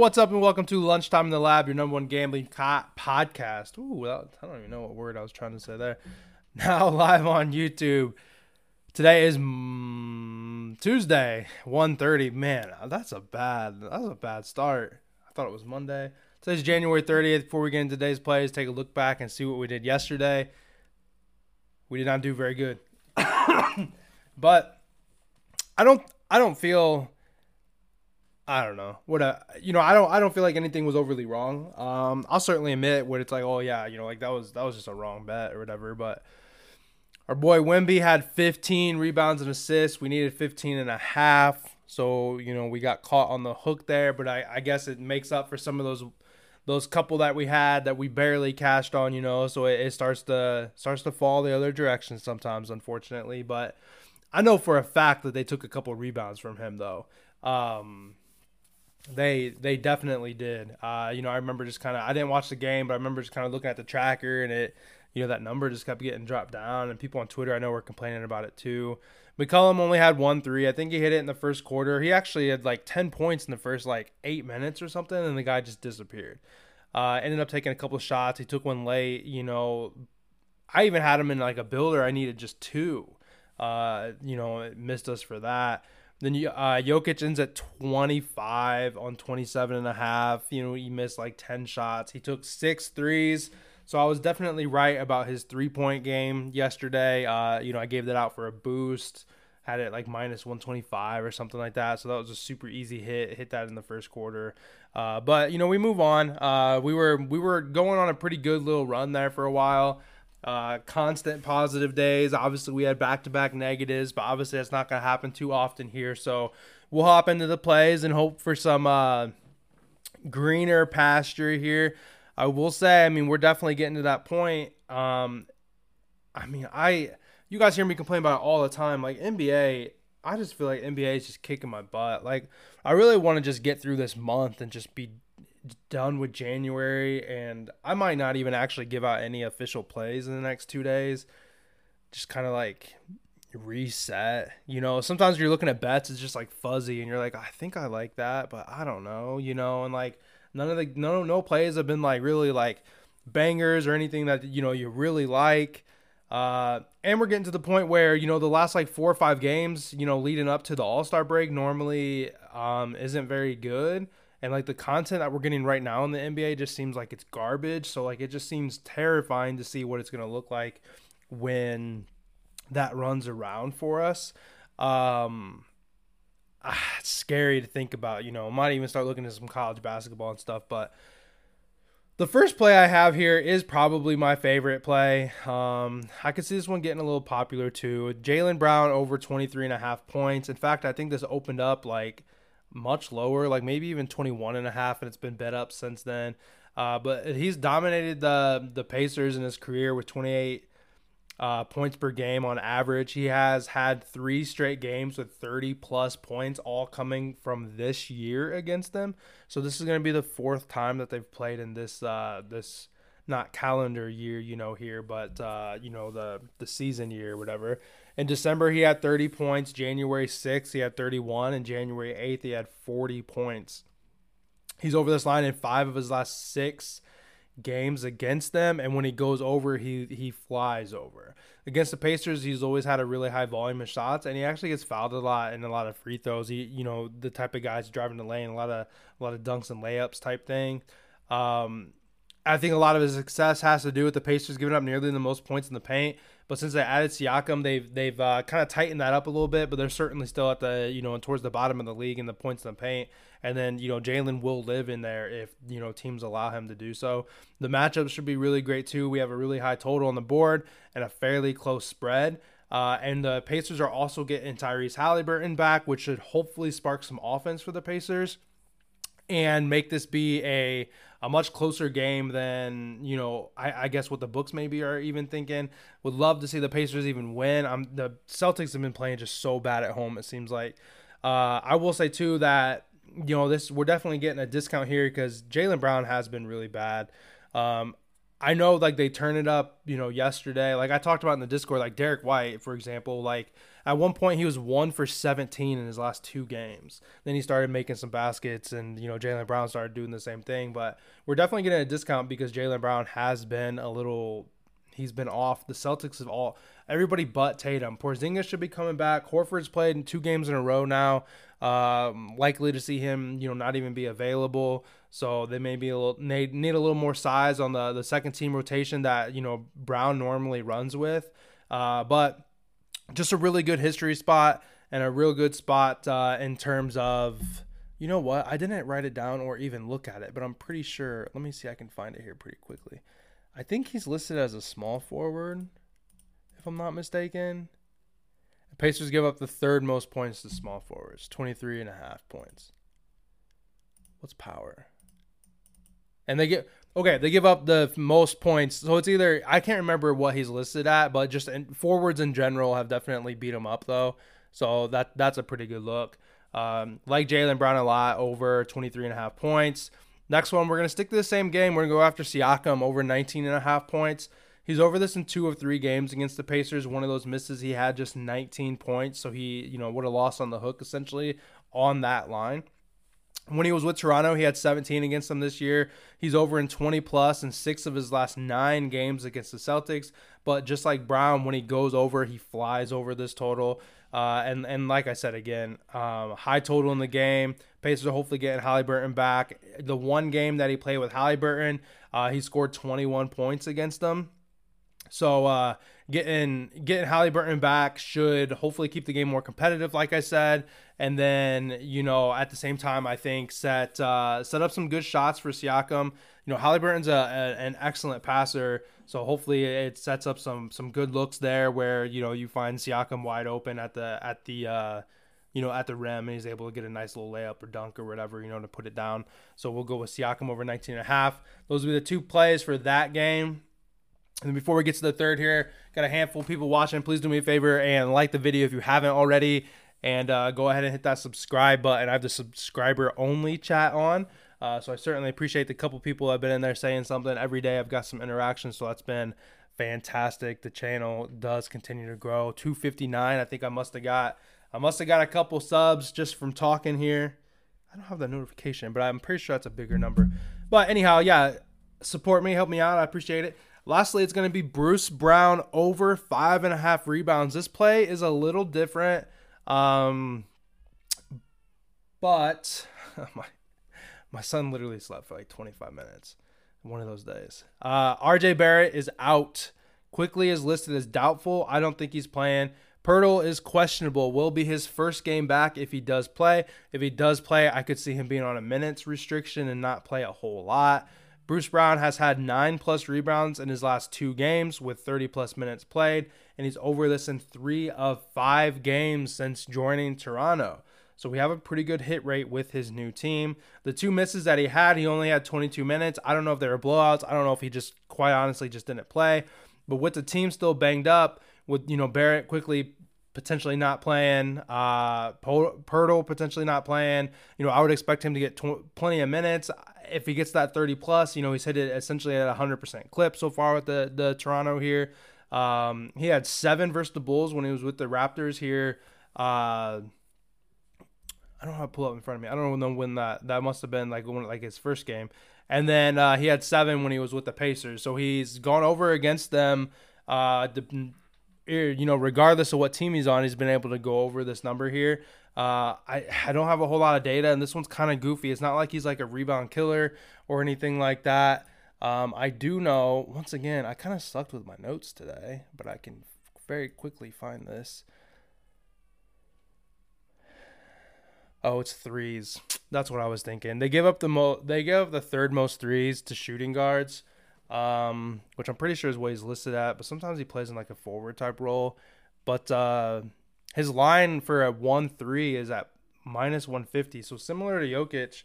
What's up, and welcome to Lunchtime in the Lab, your number one gambling co- podcast. Ooh, I don't even know what word I was trying to say there. Now live on YouTube. Today is mm, Tuesday, 1.30. Man, that's a bad. That's a bad start. I thought it was Monday. Today's January 30th. Before we get into today's plays, take a look back and see what we did yesterday. We did not do very good, but I don't. I don't feel I don't know what a you know I don't I don't feel like anything was overly wrong. Um, I'll certainly admit when it's like oh yeah you know like that was that was just a wrong bet or whatever. But our boy Wemby had 15 rebounds and assists. We needed 15 and a half, so you know we got caught on the hook there. But I, I guess it makes up for some of those those couple that we had that we barely cashed on. You know, so it, it starts to starts to fall the other direction sometimes, unfortunately. But I know for a fact that they took a couple rebounds from him though. Um, they they definitely did. Uh, you know, I remember just kind of I didn't watch the game, but I remember just kind of looking at the tracker and it, you know, that number just kept getting dropped down. And people on Twitter I know were complaining about it too. McCollum only had one three. I think he hit it in the first quarter. He actually had like ten points in the first like eight minutes or something, and the guy just disappeared. Uh, ended up taking a couple of shots. He took one late. You know, I even had him in like a builder. I needed just two. Uh, you know, it missed us for that. Then uh, Jokic ends at 25 on 27 and a half. You know, he missed like 10 shots. He took six threes. So I was definitely right about his three point game yesterday. Uh, you know, I gave that out for a boost, had it like minus 125 or something like that. So that was a super easy hit. Hit that in the first quarter. Uh, but you know, we move on. Uh, we were we were going on a pretty good little run there for a while uh, constant positive days. Obviously, we had back to back negatives, but obviously, that's not going to happen too often here. So we'll hop into the plays and hope for some uh, greener pasture here. I will say, I mean, we're definitely getting to that point. Um, I mean, I you guys hear me complain about it all the time. Like NBA, I just feel like NBA is just kicking my butt. Like I really want to just get through this month and just be done with January, and I might not even actually give out any official plays in the next two days. Just kind of like reset. You know, sometimes you're looking at bets, it's just like fuzzy, and you're like, I think I like that, but I don't know. You know, and like none of the no no plays have been like really like bangers or anything that you know you really like. Uh, and we're getting to the point where you know the last like four or five games, you know, leading up to the All Star break, normally um, isn't very good and like the content that we're getting right now in the NBA just seems like it's garbage. So like it just seems terrifying to see what it's going to look like when that runs around for us. Um ah, it's scary to think about, you know. Might even start looking at some college basketball and stuff, but the first play I have here is probably my favorite play. Um, I could see this one getting a little popular too. Jaylen Brown over 23 and a half points. In fact, I think this opened up like much lower, like maybe even 21 and a half, and it's been bet up since then. Uh, but he's dominated the the Pacers in his career with 28 uh, points per game on average. He has had three straight games with 30 plus points, all coming from this year against them. So this is going to be the fourth time that they've played in this uh, this not calendar year, you know, here, but uh, you know the the season year, whatever. In December, he had 30 points. January 6th, he had 31. And January 8th, he had 40 points. He's over this line in five of his last six games against them. And when he goes over, he, he flies over. Against the Pacers, he's always had a really high volume of shots, and he actually gets fouled a lot and a lot of free throws. He, you know, the type of guys driving the lane, a lot of a lot of dunks and layups type thing. Um, I think a lot of his success has to do with the Pacers giving up nearly the most points in the paint. But since they added Siakam, they've they've uh, kind of tightened that up a little bit. But they're certainly still at the you know towards the bottom of the league in the points in the paint. And then you know Jaylen will live in there if you know teams allow him to do so. The matchups should be really great too. We have a really high total on the board and a fairly close spread. Uh, and the Pacers are also getting Tyrese Haliburton back, which should hopefully spark some offense for the Pacers and make this be a a much closer game than you know I, I, guess what the books maybe are even thinking. Would love to see the Pacers even win. I'm the Celtics have been playing just so bad at home. It seems like. Uh, I will say too that you know this we're definitely getting a discount here because Jaylen Brown has been really bad. Um, I know like they turned it up, you know, yesterday. Like I talked about in the Discord, like Derrick White, for example, like at one point he was one for 17 in his last two games. Then he started making some baskets, and you know Jaylen Brown started doing the same thing. But we're definitely getting a discount because Jaylen Brown has been a little. He's been off. The Celtics have all everybody but Tatum. Porzingis should be coming back. Horford's played in two games in a row now. Um, likely to see him, you know, not even be available. So they may be a little need, need a little more size on the the second team rotation that you know Brown normally runs with. Uh, but just a really good history spot and a real good spot uh, in terms of you know what I didn't write it down or even look at it, but I'm pretty sure. Let me see, I can find it here pretty quickly. I think he's listed as a small forward, if I'm not mistaken. The Pacers give up the third most points to small forwards, 23 and a half points. What's power? And they get okay, they give up the most points. So it's either I can't remember what he's listed at, but just in, forwards in general have definitely beat him up though. So that that's a pretty good look. Um, like Jaylen Brown a lot over 23 and a half points. Next one, we're going to stick to the same game. We're going to go after Siakam over 19 and a half points. He's over this in two of three games against the Pacers. One of those misses, he had just 19 points, so he, you know, would have lost on the hook essentially on that line. When he was with Toronto, he had 17 against them this year. He's over in 20 plus in six of his last nine games against the Celtics. But just like Brown, when he goes over, he flies over this total. Uh, and and like I said again, um, high total in the game. Pacers are hopefully getting Haliburton back. The one game that he played with Haliburton, uh, he scored 21 points against them. So uh, getting getting Haliburton back should hopefully keep the game more competitive, like I said, and then you know at the same time I think set uh, set up some good shots for Siakam. You know Haliburton's a, a, an excellent passer, so hopefully it sets up some some good looks there where you know you find Siakam wide open at the at the uh, you know, at the rim and he's able to get a nice little layup or dunk or whatever, you know, to put it down. So we'll go with Siakam over 19 and a half. Those will be the two plays for that game. And before we get to the third here, got a handful of people watching. Please do me a favor and like the video if you haven't already. And uh, go ahead and hit that subscribe button. I have the subscriber only chat on. Uh, so I certainly appreciate the couple people have been in there saying something every day. I've got some interaction, so that's been fantastic. The channel does continue to grow. 259. I think I must have got I must have got a couple subs just from talking here. I don't have that notification, but I'm pretty sure that's a bigger number. But anyhow, yeah, support me, help me out. I appreciate it. Lastly, it's going to be Bruce Brown over five and a half rebounds. This play is a little different, um, but my my son literally slept for like 25 minutes. One of those days. Uh, RJ Barrett is out. Quickley is listed as doubtful. I don't think he's playing. Poeltl is questionable. Will be his first game back if he does play. If he does play, I could see him being on a minutes restriction and not play a whole lot. Bruce Brown has had nine plus rebounds in his last two games with 30 plus minutes played, and he's over this in three of five games since joining Toronto. So we have a pretty good hit rate with his new team. The two misses that he had, he only had 22 minutes. I don't know if they were blowouts. I don't know if he just quite honestly just didn't play. But with the team still banged up, with you know Barrett Quickley potentially not playing, uh, Poeltl potentially not playing. You know, I would expect him to get tw- plenty of minutes. If he gets that 30 plus, you know, he's hit it essentially at a 100% clip so far with the, the Toronto here. Um, he had seven versus the Bulls when he was with the Raptors here. Uh, I don't have to pull up in front of me. I don't know when that that must have been like one like his first game, and then uh, he had seven when he was with the Pacers. So he's gone over against them. Uh, the, you know, regardless of what team he's on, he's been able to go over this number here. Uh, I I don't have a whole lot of data, and this one's kind of goofy. It's not like he's like a rebound killer or anything like that. Um, I do know. Once again, I kind of sucked with my notes today, but I can very quickly find this. Oh, it's threes. That's what I was thinking. They give up the mo. They give up the third most threes to shooting guards um, which I'm pretty sure is what he's listed at. But sometimes he plays in like a forward type role. But uh, his line for a one three is at minus 150, so similar to Jokic,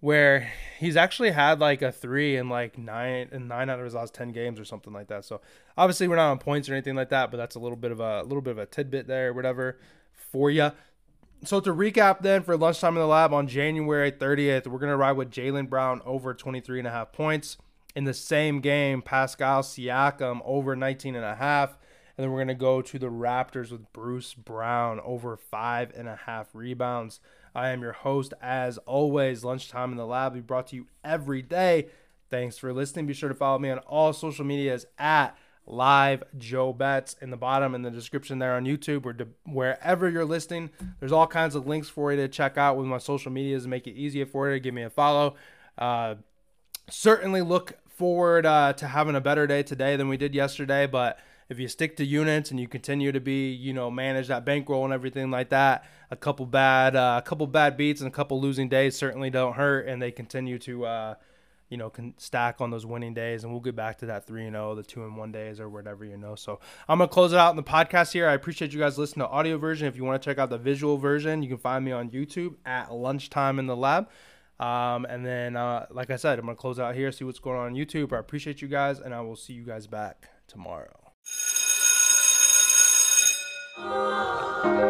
where he's actually had like a three in like nine and nine out of his last ten games or something like that. So obviously we're not on points or anything like that, but that's a little bit of a, a little bit of a tidbit there, whatever, for you. So to recap then for lunchtime in the lab on January 30th, we're gonna ride with Jaylen Brown over 23 and a half points. in the same game, Pascal Siakam over 19 and a half. And then we're going to go to the Raptors with Bruce Brown over five and a half rebounds. I am your host, as always. Lunchtime in the Lab. We brought to you every day. Thanks for listening. Be sure to follow me on all social medias at live Joe Betts in the bottom in the description there on YouTube or wherever you're listening. There's all kinds of links for you to check out with my social medias to make it easier for you to give me a follow. Uh, certainly look forward uh, to having a better day today than we did yesterday, but if you stick to units and you continue to be, you know, manage that bankroll and everything like that, a couple bad, uh, a couple bad beats and a couple losing days certainly don't hurt, and they continue to, uh, you know, can stack on those winning days, and we'll get back to that three and zero, oh, the two and one days, or whatever you know. So I'm gonna close it out in the podcast here. I appreciate you guys listening to audio version. If you want to check out the visual version, you can find me on YouTube at lunchtime in the lab. Um, and then, uh, like I said, I'm gonna close out here, see what's going on on YouTube. I appreciate you guys, and I will see you guys back tomorrow. 啊。